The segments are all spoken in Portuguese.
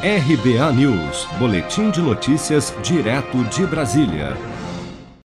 RBA News, Boletim de Notícias, direto de Brasília.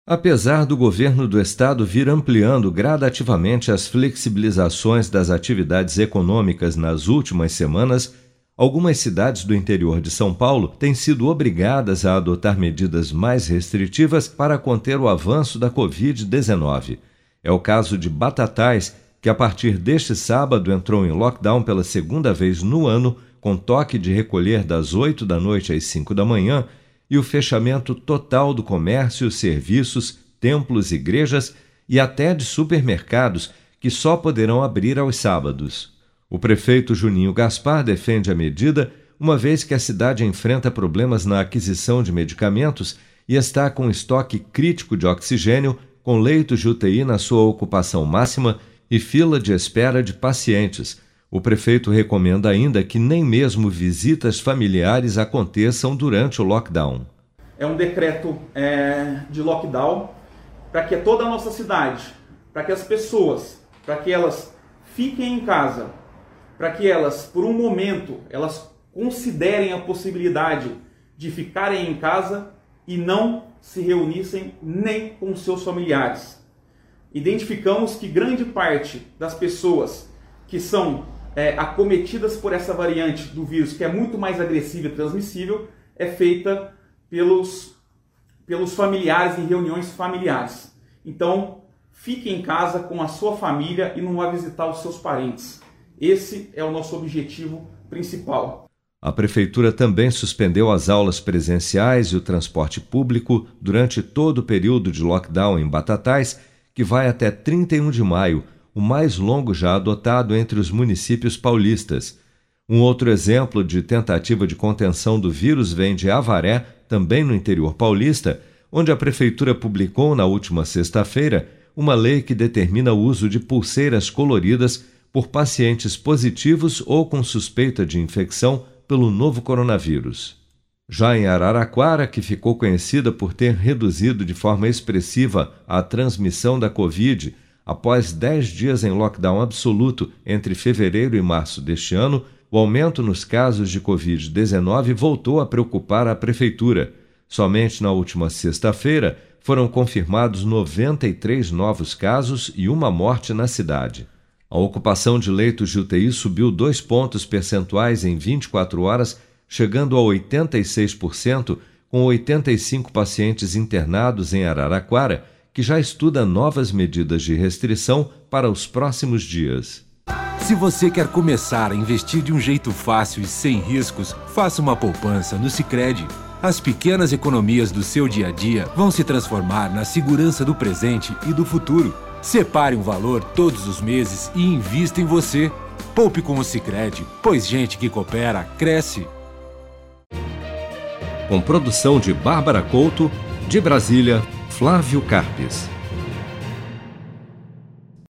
Apesar do governo do estado vir ampliando gradativamente as flexibilizações das atividades econômicas nas últimas semanas, algumas cidades do interior de São Paulo têm sido obrigadas a adotar medidas mais restritivas para conter o avanço da Covid-19. É o caso de Batatais, que a partir deste sábado entrou em lockdown pela segunda vez no ano com toque de recolher das 8 da noite às 5 da manhã e o fechamento total do comércio, serviços, templos, igrejas e até de supermercados, que só poderão abrir aos sábados. O prefeito Juninho Gaspar defende a medida, uma vez que a cidade enfrenta problemas na aquisição de medicamentos e está com estoque crítico de oxigênio, com leitos de UTI na sua ocupação máxima e fila de espera de pacientes o prefeito recomenda ainda que nem mesmo visitas familiares aconteçam durante o lockdown. É um decreto é, de lockdown para que toda a nossa cidade, para que as pessoas, para que elas fiquem em casa, para que elas, por um momento, elas considerem a possibilidade de ficarem em casa e não se reunissem nem com seus familiares. Identificamos que grande parte das pessoas que são é, acometidas por essa variante do vírus, que é muito mais agressiva e transmissível, é feita pelos, pelos familiares em reuniões familiares. Então, fique em casa com a sua família e não vá visitar os seus parentes. Esse é o nosso objetivo principal. A Prefeitura também suspendeu as aulas presenciais e o transporte público durante todo o período de lockdown em Batatais, que vai até 31 de maio o mais longo já adotado entre os municípios paulistas. Um outro exemplo de tentativa de contenção do vírus vem de Avaré, também no interior paulista, onde a prefeitura publicou na última sexta-feira uma lei que determina o uso de pulseiras coloridas por pacientes positivos ou com suspeita de infecção pelo novo coronavírus. Já em Araraquara, que ficou conhecida por ter reduzido de forma expressiva a transmissão da Covid, Após dez dias em lockdown absoluto entre fevereiro e março deste ano, o aumento nos casos de Covid-19 voltou a preocupar a Prefeitura. Somente na última sexta-feira foram confirmados 93 novos casos e uma morte na cidade. A ocupação de leitos de UTI subiu dois pontos percentuais em 24 horas, chegando a 86%, com 85 pacientes internados em Araraquara que já estuda novas medidas de restrição para os próximos dias. Se você quer começar a investir de um jeito fácil e sem riscos, faça uma poupança no Sicredi. As pequenas economias do seu dia a dia vão se transformar na segurança do presente e do futuro. Separe um valor todos os meses e invista em você. Poupe com o Sicredi, pois gente que coopera cresce. Com produção de Bárbara Couto, de Brasília, Flávio Carpes.